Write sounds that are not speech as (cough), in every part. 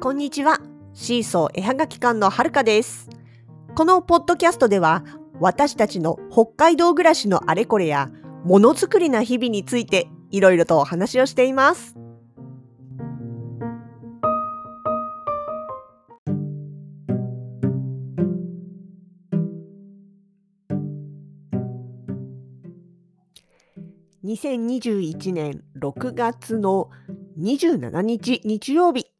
こんにちは。シーソー絵はがき館のはるかです。このポッドキャストでは、私たちの北海道暮らしのあれこれや、ものづくりな日々について、いろいろとお話をしています。2021年6月の27日日曜日。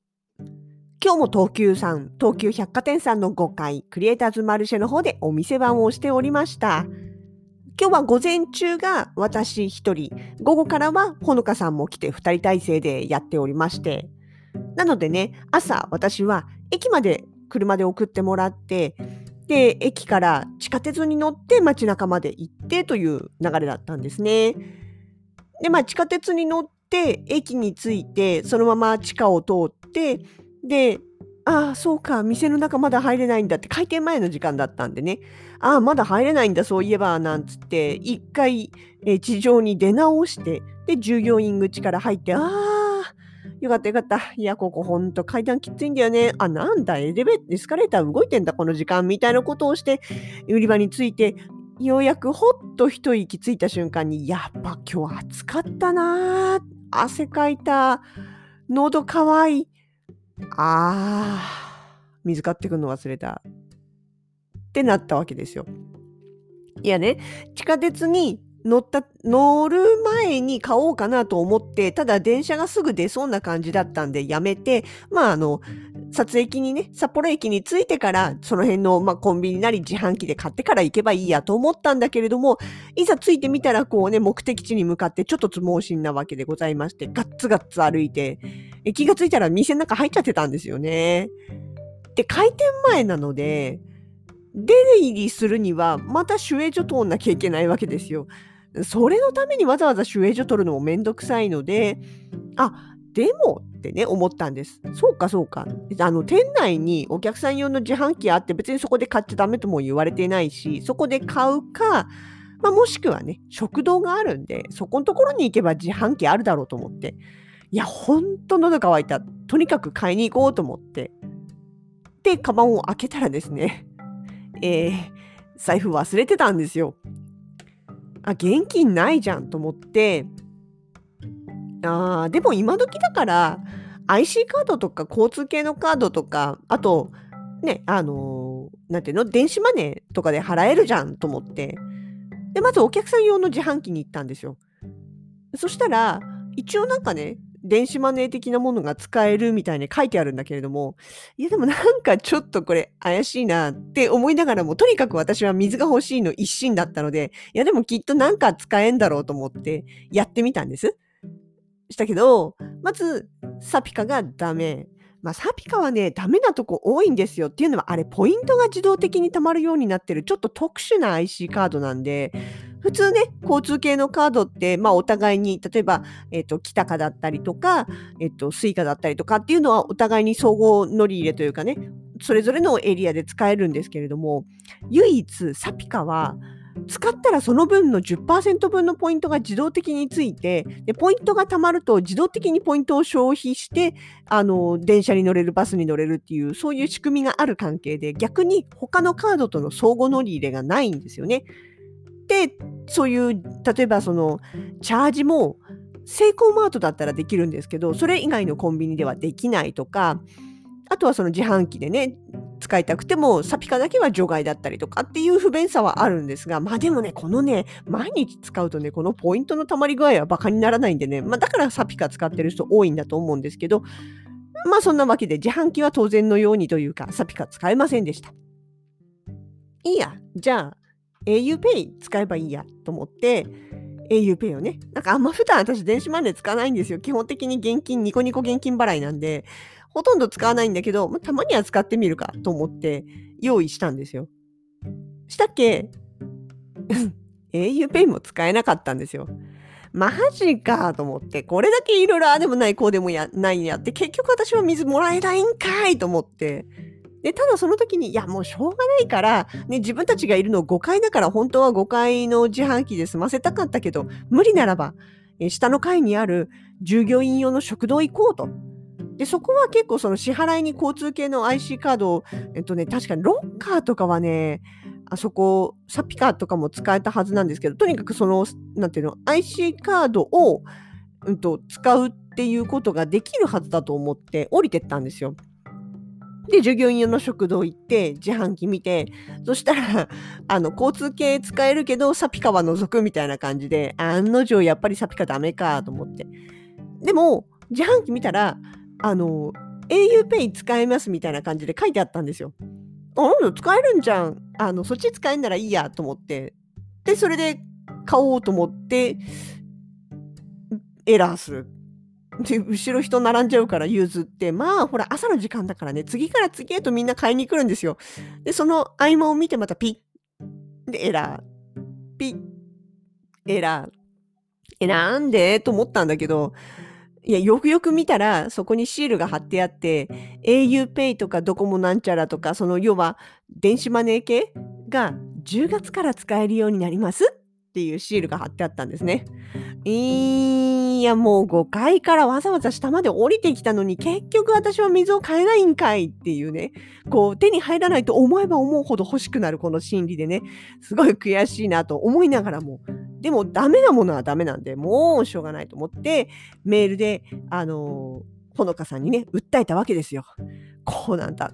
今日も東急さん、東急百貨店さんの5階、クリエイターズマルシェの方でお店番をしておりました。今日は午前中が私一人、午後からはほのかさんも来て2人体制でやっておりまして。なのでね、朝私は駅まで車で送ってもらって、で、駅から地下鉄に乗って街中まで行ってという流れだったんですね。で、まあ地下鉄に乗って駅に着いて、そのまま地下を通って、で、ああ、そうか、店の中まだ入れないんだって、開店前の時間だったんでね、ああ、まだ入れないんだ、そういえば、なんつって、一回、えー地上に出直して、で、従業員口から入って、ああ、よかったよかった。いや、ここほんと階段きついんだよね。あ、なんだ、エレベエスカレーター動いてんだ、この時間、みたいなことをして、売り場に着いて、ようやくほっと一息ついた瞬間に、やっぱ今日暑かったな汗かいた。喉乾い。あー、水買ってくるの忘れた。ってなったわけですよ。いやね、地下鉄に乗った、乗る前に買おうかなと思って、ただ電車がすぐ出そうな感じだったんでやめて、まああの、札駅にね、札幌駅に着いてから、その辺の、まあ、コンビニなり自販機で買ってから行けばいいやと思ったんだけれども、いざ着いてみたら、こうね、目的地に向かってちょっとつ盲信なわけでございまして、ガッツガッツ歩いて、え気がついたら店の中入っちゃってたんですよね。で、開店前なので、出入りするには、また守衛所通んなきゃいけないわけですよ。それのためにわざわざ守衛所取るのもめんどくさいので、あ、でもってね、思ったんです。そうか、そうか。あの、店内にお客さん用の自販機あって、別にそこで買っちゃダメとも言われてないし、そこで買うか、まあ、もしくはね、食堂があるんで、そこのところに行けば自販機あるだろうと思って。いや、ほんと喉乾いた。とにかく買いに行こうと思って。で、カバンを開けたらですね、(laughs) えー、財布忘れてたんですよ。あ、現金ないじゃんと思って、あーでも今時だから IC カードとか交通系のカードとかあとねあのーなんていうの電子マネーとかで払えるじゃんと思って。でまずお客さん用の自販機に行ったんですよ。そしたら一応なんかね電子マネー的なものが使えるみたいに書いてあるんだけれどもいやでもなんかちょっとこれ怪しいなって思いながらもとにかく私は水が欲しいの一心だったのでいやでもきっとなんか使えんだろうと思ってやってみたんです。したけど、まず、サピカがダメ。まあ、サピカはね、ダメなとこ多いんですよ。っていうのは、あれ、ポイントが自動的に貯まるようになってる、ちょっと特殊な IC カードなんで、普通ね、交通系のカードって、まあ、お互いに、例えば、えっ、と、キタカだったりとか、えっ、と、スイカだったりとかっていうのは、お互いに相互乗り入れというかね、それぞれのエリアで使えるんですけれども、唯一、サピカは、使ったらその分の10%分のポイントが自動的についてでポイントが貯まると自動的にポイントを消費してあの電車に乗れるバスに乗れるっていうそういう仕組みがある関係で逆に他のカードとの相互乗り入れがないんですよね。でそういう例えばそのチャージもセイコーマートだったらできるんですけどそれ以外のコンビニではできないとかあとはその自販機でね使いたくてもサピカだけは除外だったりとかっていう不便さはあるんですがまあでもねこのね毎日使うとねこのポイントのたまり具合はバカにならないんでね、まあ、だからサピカ使ってる人多いんだと思うんですけどまあそんなわけで自販機は当然のようにというかサピカ使えませんでした。いいやじゃあ auPay 使えばいいやと思って auPay をねなんかあんま普段私電子マネー使わないんですよ。基本的に現金ニコニコ現金払いなんでほとんど使わないんだけど、まあ、たまには使ってみるかと思って用意したんですよ。したっけ (coughs) ?auPay も使えなかったんですよ。マジかと思って、これだけいろいろあでもないこうでもやないやって、結局私は水もらえないんかいと思って。で、ただその時に、いや、もうしょうがないから、ね、自分たちがいるの5階だから、本当は5階の自販機で済ませたかったけど、無理ならば、え下の階にある従業員用の食堂行こうと。で、そこは結構その支払いに交通系の IC カードを、えっとね、確かにロッカーとかはね、あそこ、サピカーとかも使えたはずなんですけど、とにかくその、なんていうの、IC カードを、うんと、使うっていうことができるはずだと思って降りてったんですよ。で、従業員用の食堂行って、自販機見て、そしたら、あの、交通系使えるけど、サピカは除くみたいな感じで、案の定やっぱりサピカダメかと思って。でも、自販機見たら、あの、auPay 使えますみたいな感じで書いてあったんですよ。あ、なんだ、使えるんじゃん。あの、そっち使えんならいいやと思って。で、それで買おうと思って、エラーする。で、後ろ人並んじゃうから譲って、まあ、ほら、朝の時間だからね、次から次へとみんな買いに来るんですよ。で、その合間を見てまたピッ。で、エラー。ピッ。エラー。え、なんでと思ったんだけど、いや、よくよく見たら、そこにシールが貼ってあって、auPay とかドコモなんちゃらとか、その要は電子マネー系が10月から使えるようになります？っていうシールが貼ってあったんですね。いや、もう5階からわざわざ下まで降りてきたのに、結局私は水を買えないんかいっていうね、こう手に入らないと思えば思うほど欲しくなるこの心理でね、すごい悔しいなと思いながらも、でもダメなものはダメなんで、もうしょうがないと思って、メールで、あのー、ほのかさんにね、訴えたわけですよ。こうなんだ。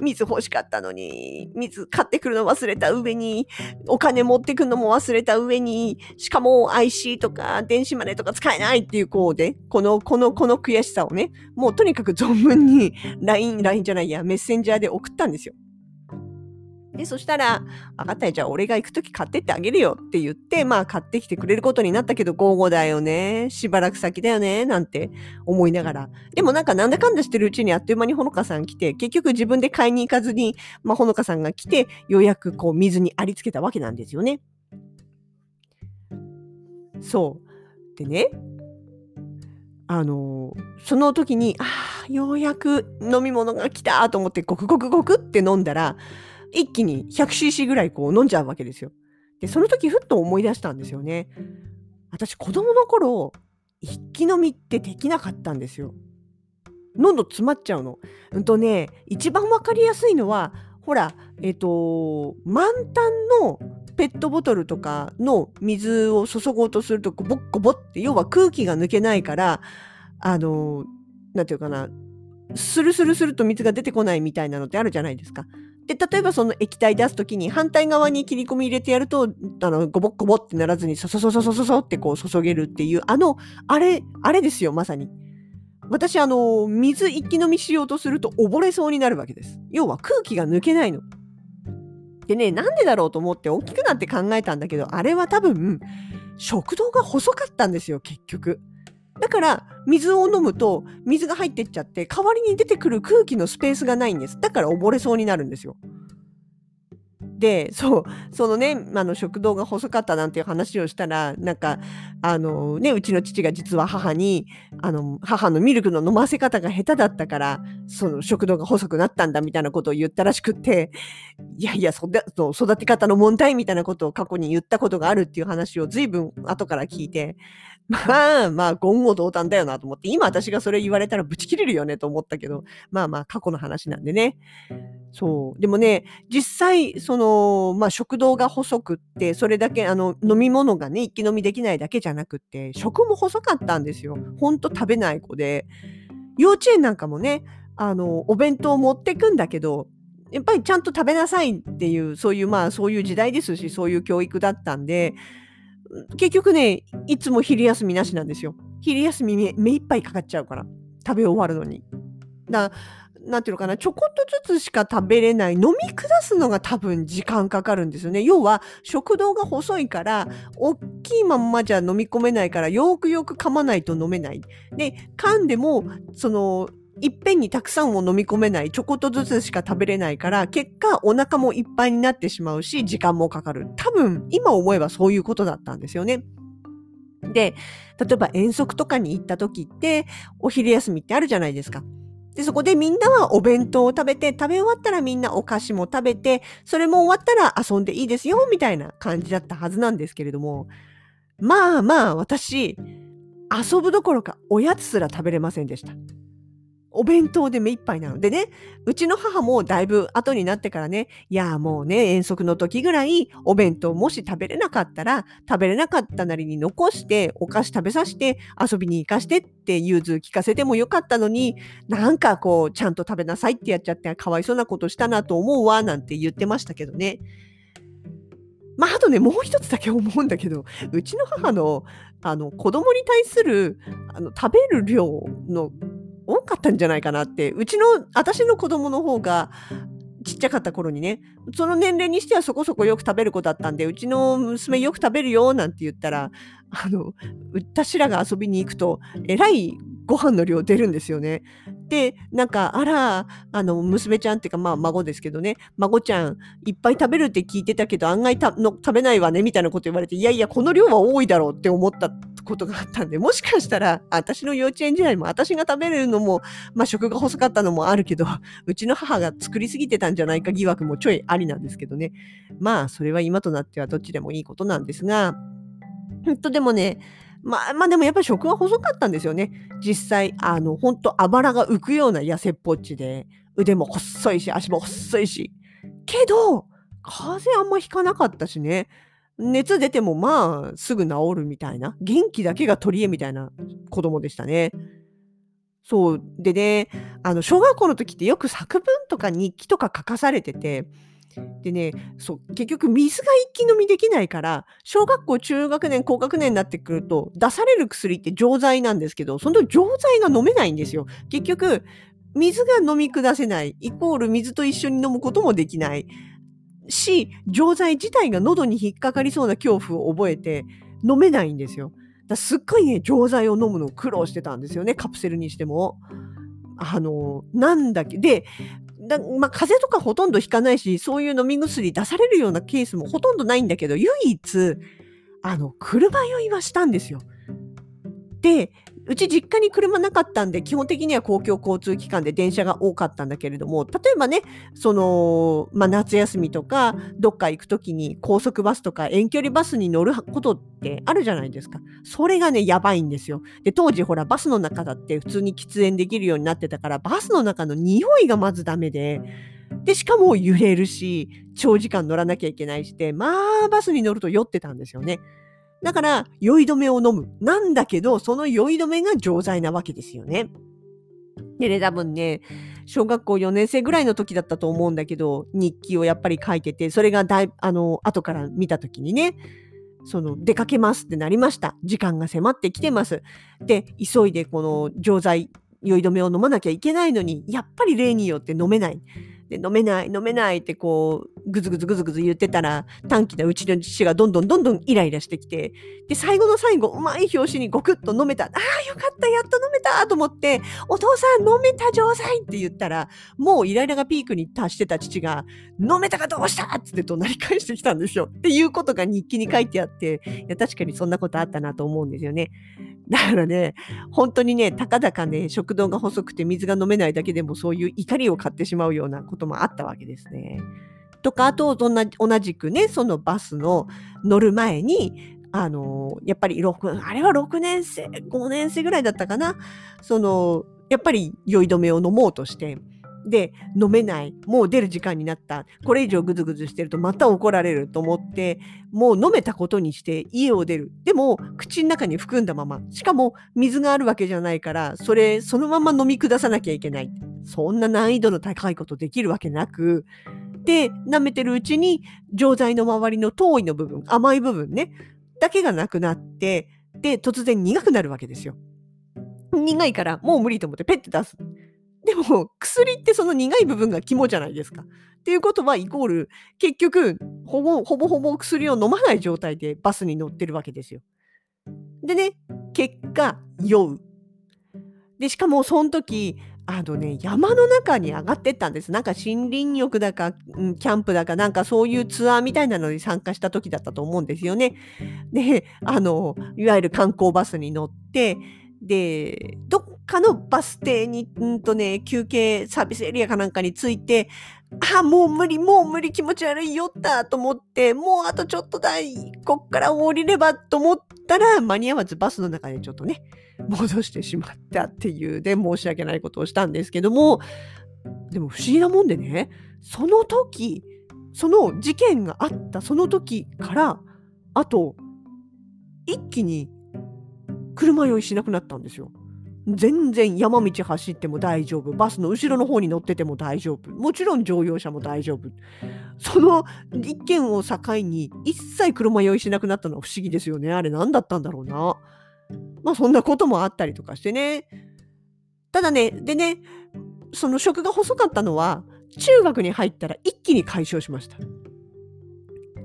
水欲しかったのに、水買ってくるの忘れた上に、お金持ってくるのも忘れた上に、しかも IC とか電子マネーとか使えないっていうこうで、この、この、この悔しさをね、もうとにかく存分に LINE、LINE じゃないや、メッセンジャーで送ったんですよ。で、そしたら、分かったよ、じゃあ俺が行くとき買ってってあげるよって言って、まあ買ってきてくれることになったけど、午後だよね。しばらく先だよね。なんて思いながら。でもなんかなんだかんだしてるうちにあっという間にほのかさん来て、結局自分で買いに行かずに、まあほのかさんが来て、ようやくこう水にありつけたわけなんですよね。そう。でね、あのその時に、ああ、ようやく飲み物が来たと思って、ゴクゴクゴクって飲んだら、一気に 100cc ぐらいこう飲んじゃうわけですよ。で、その時ふっと思い出したんですよね。私子供の頃、一気飲みってできなかったんですよ。喉詰まっちゃうの。うんとね、一番わかりやすいのは、ほら、えっ、ー、と、満タンのペットボトルとかの水を注ごうとすると、ゴボッゴボって、要は空気が抜けないから、あの、なんていうかな、スルスルすると水が出てこないみたいなのってあるじゃないですか。で、例えばその液体出すときに反対側に切り込み入れてやると、あの、ゴボッゴボってならずに、そそそそそそそってこう注げるっていう、あの、あれ、あれですよ、まさに。私、あの、水一気飲みしようとすると溺れそうになるわけです。要は空気が抜けないの。でね、なんでだろうと思って大きくなって考えたんだけど、あれは多分、食道が細かったんですよ、結局。だから、水を飲むと、水が入ってっちゃって、代わりに出てくる空気のスペースがないんです。だから溺れそうになるんですよ。で、そう、そのね、あの食道が細かったなんていう話をしたら、なんか、あのね、うちの父が実は母に、あの、母のミルクの飲ませ方が下手だったから、その食道が細くなったんだみたいなことを言ったらしくって、いやいや、そそ育て方の問題みたいなことを過去に言ったことがあるっていう話を随分後から聞いて、まあまあ、言語道断だよなと思って、今私がそれ言われたらブチ切れるよねと思ったけど、まあまあ過去の話なんでね。そう。でもね、実際、そのの、まあ食道が細くって、それだけ、あの、飲み物がね、一気飲みできないだけじゃなくって、食も細かったんですよ。ほんと食べない子で。幼稚園なんかもね、あの、お弁当持ってくんだけど、やっぱりちゃんと食べなさいっていう、そういう、まあそういう時代ですし、そういう教育だったんで、結局ね、いつも昼休みなしなんですよ。昼休み目いっぱいかかっちゃうから。食べ終わるのに。だなんていうのかな、ちょこっとずつしか食べれない、飲み下すのが多分時間かかるんですよね。要は、食道が細いから、大きいまんまじゃ飲み込めないから、よくよく噛まないと飲めない。で、噛んでも、その、いっぺんにたくさんを飲み込めない、ちょこっとずつしか食べれないから、結果お腹もいっぱいになってしまうし、時間もかかる。多分、今思えばそういうことだったんですよね。で、例えば遠足とかに行った時って、お昼休みってあるじゃないですか。で、そこでみんなはお弁当を食べて、食べ終わったらみんなお菓子も食べて、それも終わったら遊んでいいですよ、みたいな感じだったはずなんですけれども、まあまあ私、遊ぶどころかおやつすら食べれませんでした。お弁当で目いっぱいなのでね、うちの母もだいぶ後になってからね、いやもうね、遠足の時ぐらいお弁当もし食べれなかったら、食べれなかったなりに残してお菓子食べさせて遊びに行かしてって融通聞かせてもよかったのに、なんかこう、ちゃんと食べなさいってやっちゃってかわいそうなことしたなと思うわ、なんて言ってましたけどね。まあ、あとね、もう一つだけ思うんだけど、うちの母の、あの、子供に対する、あの、食べる量の多かったんじゃないかなって、うちの、私の子供の方が、ちっちゃかった頃にね、その年齢にしてはそこそこよく食べる子だったんで、うちの娘よく食べるよなんて言ったら、あの、私らが遊びに行くと、えらいご飯の量出るんですよね。で、なんか、あら、あの、娘ちゃんっていうか、まあ、孫ですけどね、孫ちゃん、いっぱい食べるって聞いてたけど、案外の食べないわね、みたいなこと言われて、いやいや、この量は多いだろうって思ったことがあったんで、もしかしたら、私の幼稚園時代も、私が食べるのも、まあ、食が細かったのもあるけど、うちの母が作りすぎてたんじゃないか疑惑もちょいありなんですけどね。まあ、それは今となってはどっちでもいいことなんですが、本当でもね、まあ、まあでもやっぱり食は細かったんですよね。実際、あの、本当あばらが浮くような痩せっぽっちで、腕も細いし、足も細いし。けど、風邪あんまひかなかったしね。熱出てもまあ、すぐ治るみたいな。元気だけが取り柄みたいな子供でしたね。そう。でね、あの、小学校の時ってよく作文とか日記とか書かされてて、でね、そう、結局水が一気飲みできないから、小学校、中学年、高学年になってくると、出される薬って錠剤なんですけど、その錠剤が飲めないんですよ。結局、水が飲み下せない、イコール水と一緒に飲むこともできない。し、錠剤自体が喉に引っかかりそうな恐怖を覚えて、飲めないんですよ。だすっごいね、錠剤を飲むの苦労してたんですよね、カプセルにしても。あの、なんだっけ。で、だまあ、風邪とかほとんどひかないし、そういう飲み薬出されるようなケースもほとんどないんだけど、唯一、あの、車酔いはしたんですよ。で、うち実家に車なかったんで、基本的には公共交通機関で電車が多かったんだけれども、例えばね、その、まあ、夏休みとか、どっか行くときに高速バスとか遠距離バスに乗ることってあるじゃないですか。それがね、やばいんですよ。で、当時ほら、バスの中だって普通に喫煙できるようになってたから、バスの中の匂いがまずダメで、で、しかも揺れるし、長時間乗らなきゃいけないして、まあ、バスに乗ると酔ってたんですよね。だから、酔い止めを飲む。なんだけど、その酔い止めが錠剤なわけですよね。でね、多分ね、小学校4年生ぐらいの時だったと思うんだけど、日記をやっぱり書いてて、それがだい、あの、後から見た時にね、その、出かけますってなりました。時間が迫ってきてます。で、急いでこの錠剤、酔い止めを飲まなきゃいけないのに、やっぱり例によって飲めない。で飲めない飲めないってこうぐずぐずぐずぐず言ってたら短気なうちの父がどんどんどんどんイライラしてきてで最後の最後うまい拍子にゴクッと飲めたああよかったやっと飲めたと思ってお父さん飲めた錠剤って言ったらもうイライラがピークに達してた父が飲めたかどうしたっつって怒鳴り返してきたんですよっていうことが日記に書いてあっていや確かにそんなことあったなと思うんですよね。だからね、本当にね、たかだかね、食道が細くて水が飲めないだけでもそういう怒りを買ってしまうようなこともあったわけですね。とか、あと、同じくね、そのバスの乗る前に、あの、やっぱり6、あれは6年生、5年生ぐらいだったかな？その、やっぱり酔い止めを飲もうとして、で、飲めない。もう出る時間になった。これ以上ぐずぐずしてるとまた怒られると思って、もう飲めたことにして家を出る。でも、口の中に含んだまま。しかも、水があるわけじゃないから、それ、そのまま飲み下さなきゃいけない。そんな難易度の高いことできるわけなく、で、舐めてるうちに、錠剤の周りの遠いの部分、甘い部分ね、だけがなくなって、で、突然苦くなるわけですよ。苦いから、もう無理と思ってペッて出す。でも、薬ってその苦い部分が肝じゃないですか。っていうことは、イコール、結局、ほぼ、ほぼほぼ薬を飲まない状態でバスに乗ってるわけですよ。でね、結果、酔う。で、しかも、その時、あのね、山の中に上がってったんです。なんか森林浴だか、キャンプだか、なんかそういうツアーみたいなのに参加した時だったと思うんですよね。で、あの、いわゆる観光バスに乗って、で、どっかのバス停に、んとね、休憩サービスエリアかなんかに着いて、あ、もう無理、もう無理、気持ち悪い、酔ったと思って、もうあとちょっとだい、こっから降りればと思ったら、間に合わずバスの中でちょっとね、戻してしまったっていうで申し訳ないことをしたんですけどもでも不思議なもんでねその時その事件があったその時からあと一気に車酔いしなくなったんですよ。全然山道走っても大丈夫バスの後ろの方に乗ってても大丈夫もちろん乗用車も大丈夫。その一件を境に一切車酔いしなくなったのは不思議ですよね。あれ何だったんだろうな。まあそんなこともあったりとかしてねただねでねその食が細かったのは中学に入ったら一気に解消しました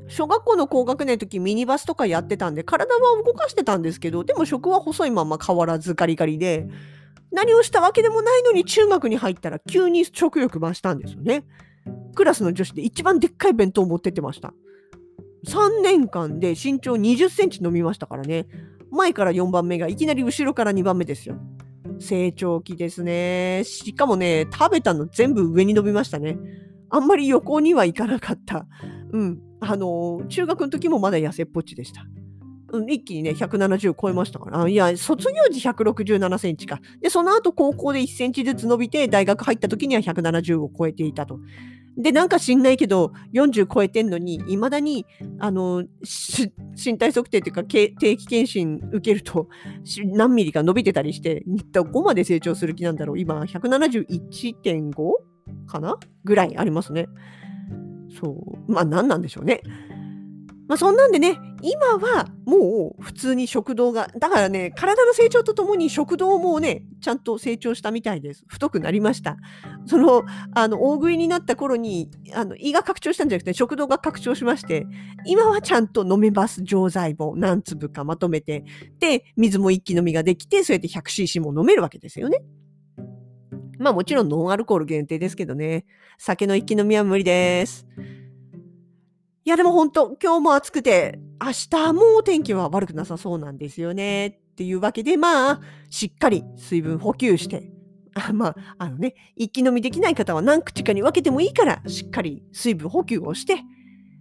小学校の高学年の時ミニバスとかやってたんで体は動かしてたんですけどでも食は細いまま変わらずガリガリで何をしたわけでもないのに中学に入ったら急に食欲増したんですよね。クラスの女子で一番でっかい弁当を持ってってました。3年間で身長20センチ伸びましたからね。前から4番目がいきなり後ろから2番目ですよ。成長期ですね。しかもね、食べたの全部上に伸びましたね。あんまり横には行かなかった。うん。あの、中学の時もまだ痩せっぽっちでした。うん、一気にね、170超えましたから。いや、卒業時167センチか。で、その後高校で1センチずつ伸びて、大学入った時には170を超えていたと。で、なんか知んないけど、40超えてんのに、いまだに、あの、身体測定っていうか、定期検診受けると、何ミリか伸びてたりして、5まで成長する気なんだろう。今、171.5かな？ぐらいありますね。そう。まあ何なんでしょうね。まあそんなんでね、今はもう普通に食道が、だからね、体の成長とともに食道もね、ちゃんと成長したみたいです。太くなりました。その、あの、大食いになった頃に、あの、胃が拡張したんじゃなくて、食道が拡張しまして、今はちゃんと飲めます。錠剤も何粒かまとめて。で、水も一気飲みができて、そうやって 100cc も飲めるわけですよね。まあもちろんノンアルコール限定ですけどね。酒の一気飲みは無理です。いやでも本当、今日も暑くて、明日も天気は悪くなさそうなんですよね。っていうわけで、まあ、しっかり水分補給して、あまあ、あのね、一気飲みできない方は何口かに分けてもいいから、しっかり水分補給をして、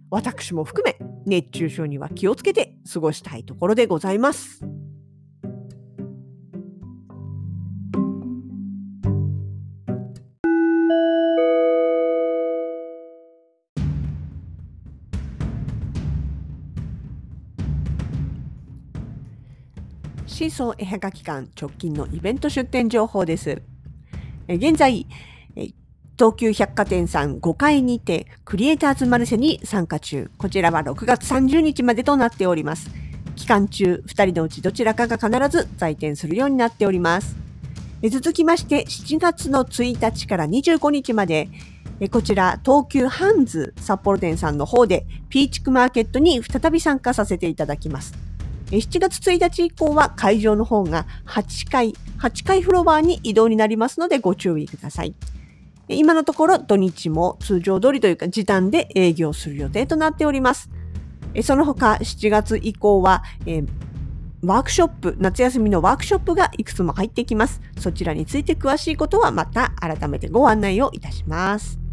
私も含め熱中症には気をつけて過ごしたいところでございます。シーソー絵はがき館直近のイベント出店情報です。現在、東急百貨店さん5階にてクリエイターズマルシェに参加中。こちらは6月30日までとなっております。期間中、2人のうちどちらかが必ず在店するようになっております。続きまして、7月の1日から25日まで、こちら、東急ハンズ札幌店さんの方で、ピーチクマーケットに再び参加させていただきます。7月1日以降は会場の方が8階、8階フロアに移動になりますのでご注意ください。今のところ土日も通常通りというか時短で営業する予定となっております。その他7月以降は、えー、ワークショップ、夏休みのワークショップがいくつも入ってきます。そちらについて詳しいことはまた改めてご案内をいたします。